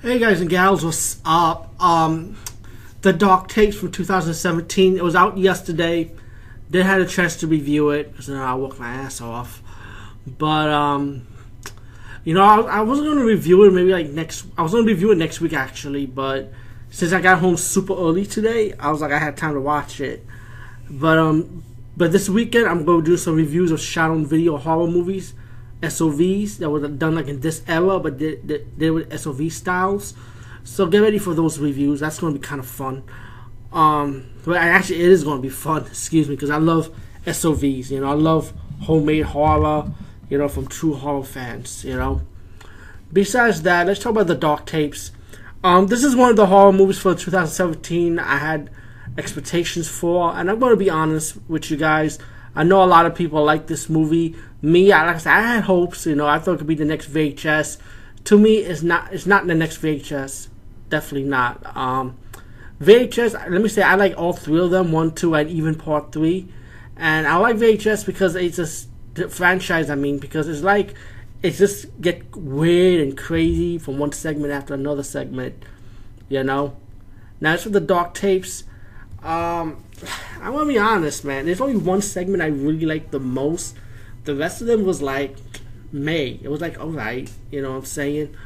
Hey guys and gals, what's up? Um, the Dark Tapes from 2017. It was out yesterday. Didn't have a chance to review it because I worked my ass off. But um, you know, I, I was gonna review it maybe like next. I was gonna review it next week actually, but since I got home super early today, I was like I had time to watch it. But um, but this weekend I'm gonna do some reviews of shot on video horror movies SOVs that were done like in this era, but they, they, they were SOV styles. So get ready for those reviews. That's going to be kind of fun. Um, but actually, it is going to be fun. Excuse me, because I love SOVs. You know, I love homemade horror. You know, from true horror fans. You know. Besides that, let's talk about the Dark Tapes. Um, this is one of the horror movies for 2017 I had expectations for, and I'm going to be honest with you guys. I know a lot of people like this movie. Me, I, like I said, I had hopes. You know, I thought it could be the next VHS. To me, it's not. It's not the next VHS. Definitely not. Um, VHS. Let me say, I like all three of them. One, two, and even part three. And I like VHS because it's a franchise. I mean, because it's like it just get weird and crazy from one segment after another segment. You know. Now as for the dark tapes, um, I want to be honest, man. There's only one segment I really like the most. The rest of them was like May. It was like alright, you know what I'm saying.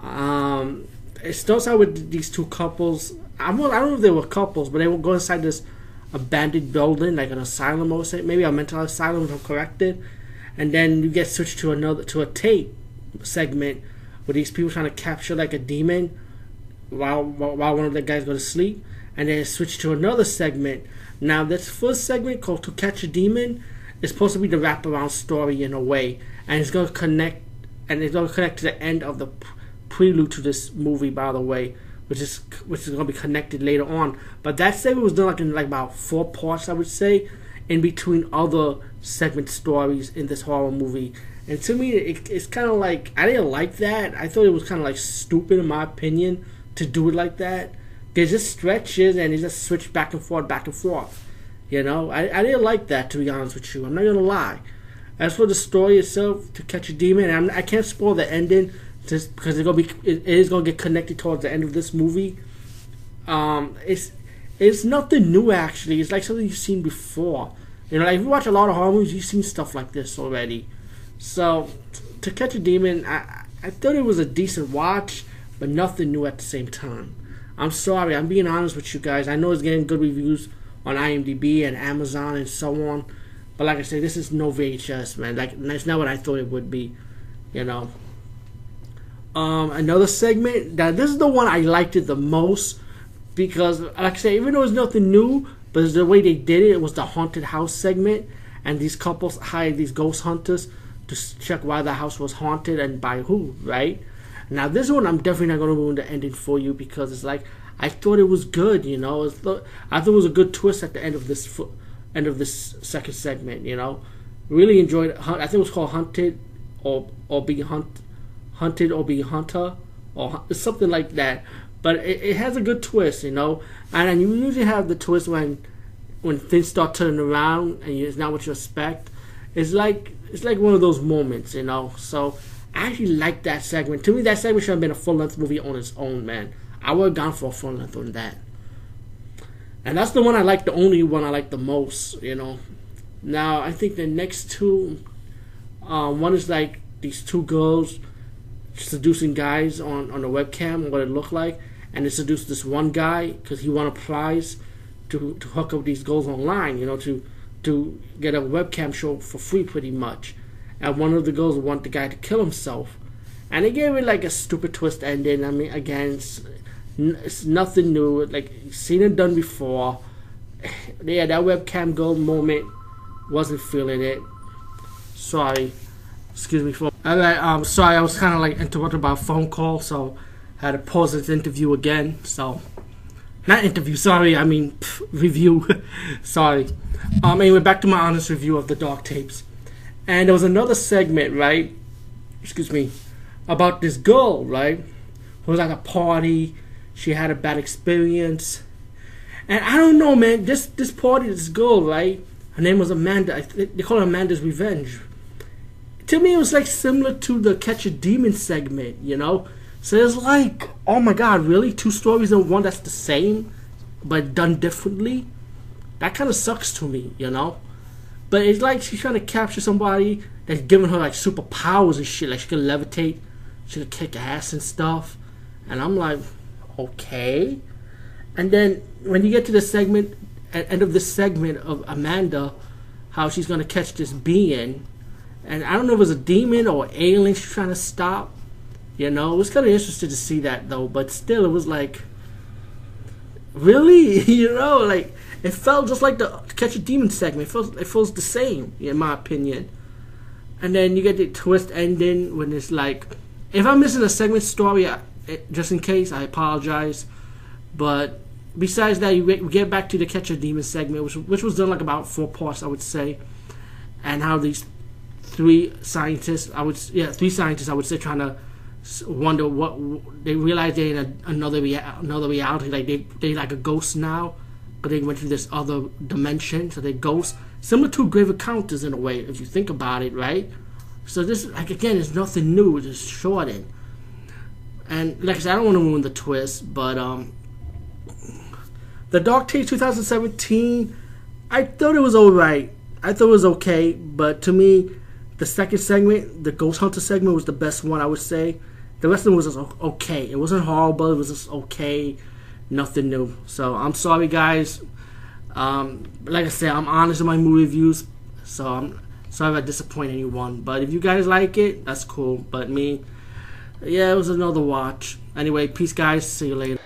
Um, it starts out with these two couples. I'm, I don't know if they were couples, but they will go inside this abandoned building, like an asylum or something, maybe a mental asylum, if I'm corrected. And then you get switched to another to a tape segment where these people trying to capture like a demon while while one of the guys go to sleep and then switch to another segment. Now, this first segment called To Catch a Demon is supposed to be the wraparound story in a way, and it's going to connect, and it's going to connect to the end of the prelude to this movie, by the way, which is which is going to be connected later on. But that segment was done like in like about four parts, I would say, in between other segment stories in this horror movie. And to me, it, it's kind of like I didn't like that. I thought it was kind of like stupid, in my opinion, to do it like that there's just stretches and they just switch back and forth, back and forth. You know, I, I didn't like that to be honest with you. I'm not gonna lie. As for the story itself, to catch a demon, I'm, I can not spoil the ending just because it's gonna be it is gonna get connected towards the end of this movie. Um, it's it's nothing new actually. It's like something you've seen before. You know, like if you watch a lot of horror movies, you've seen stuff like this already. So, to catch a demon, I I thought it was a decent watch, but nothing new at the same time. I'm sorry, I'm being honest with you guys. I know it's getting good reviews on IMDb and Amazon and so on. But like I said, this is no VHS, man. Like that's not what I thought it would be, you know. Um, another segment that this is the one I liked it the most because, like I said, even though it's nothing new, but the way they did it, it was the haunted house segment, and these couples hired these ghost hunters to check why the house was haunted and by who, right? Now this one I'm definitely not gonna ruin the ending for you because it's like I thought it was good, you know. I thought it was a good twist at the end of this end of this second segment, you know. Really enjoyed it. I think it was called Hunted or or Be Hunt Hunted or Be Hunter or something like that. But it, it has a good twist, you know. And, and you usually have the twist when when things start turning around and it's not what you expect. It's like it's like one of those moments, you know. So I actually like that segment. To me, that segment should have been a full length movie on its own, man. I would have gone for a full length on that. And that's the one I like, the only one I like the most, you know. Now, I think the next two, uh, one is like these two girls seducing guys on, on the webcam, what it looked like. And they seduced this one guy because he won a prize to, to hook up these girls online, you know, to, to get a webcam show for free pretty much and one of the girls want the guy to kill himself. And they gave it like a stupid twist ending. I mean, again, it's, it's nothing new. Like seen it done before. Yeah, that webcam girl moment wasn't feeling it. Sorry, excuse me for. Alright, um, sorry, I was kind of like interrupted by a phone call, so I had to pause this interview again. So, not interview. Sorry, I mean pff, review. sorry. Um, anyway, back to my honest review of the Dark Tapes. And there was another segment, right? Excuse me, about this girl, right? Who was at a party. She had a bad experience. And I don't know, man. This this party, this girl, right? Her name was Amanda. They call her Amanda's Revenge. To me, it was like similar to the Catch a Demon segment, you know? So it's like, oh my god, really? Two stories in one that's the same, but done differently? That kind of sucks to me, you know? But it's like she's trying to capture somebody that's giving her like superpowers and shit. Like she can levitate, she can kick ass and stuff. And I'm like, okay. And then when you get to the segment, at end of this segment of Amanda, how she's gonna catch this being, and I don't know if it was a demon or alien she's trying to stop. You know, it was kind of interesting to see that though, but still, it was like, really, you know, like it felt just like the Catch a Demon segment. It feels, it feels the same, in my opinion. And then you get the twist ending when it's like, if I'm missing a segment story, I, just in case, I apologize. But besides that, you get, we get back to the Catch a Demon segment, which, which was done like about four parts, I would say, and how these three scientists, I would yeah, three scientists, I would say, trying to wonder what they realize they're in a, another rea- another reality, like they they like a ghost now, but they went to this other dimension, so they ghosts, similar to Grave Encounters in a way, if you think about it, right? So this, like again, it's nothing new. It's just shortened. And like I said, I don't want to ruin the twist, but um, the Dark Tape 2017, I thought it was alright. I thought it was okay, but to me, the second segment, the Ghost Hunter segment, was the best one. I would say. The rest of it was just okay. It wasn't horrible. It was just okay. Nothing new. So I'm sorry, guys. Um, like I said, I'm honest in my movie reviews, so I'm sorry if I disappoint anyone. But if you guys like it, that's cool. But me, yeah, it was another watch. Anyway, peace, guys. See you later.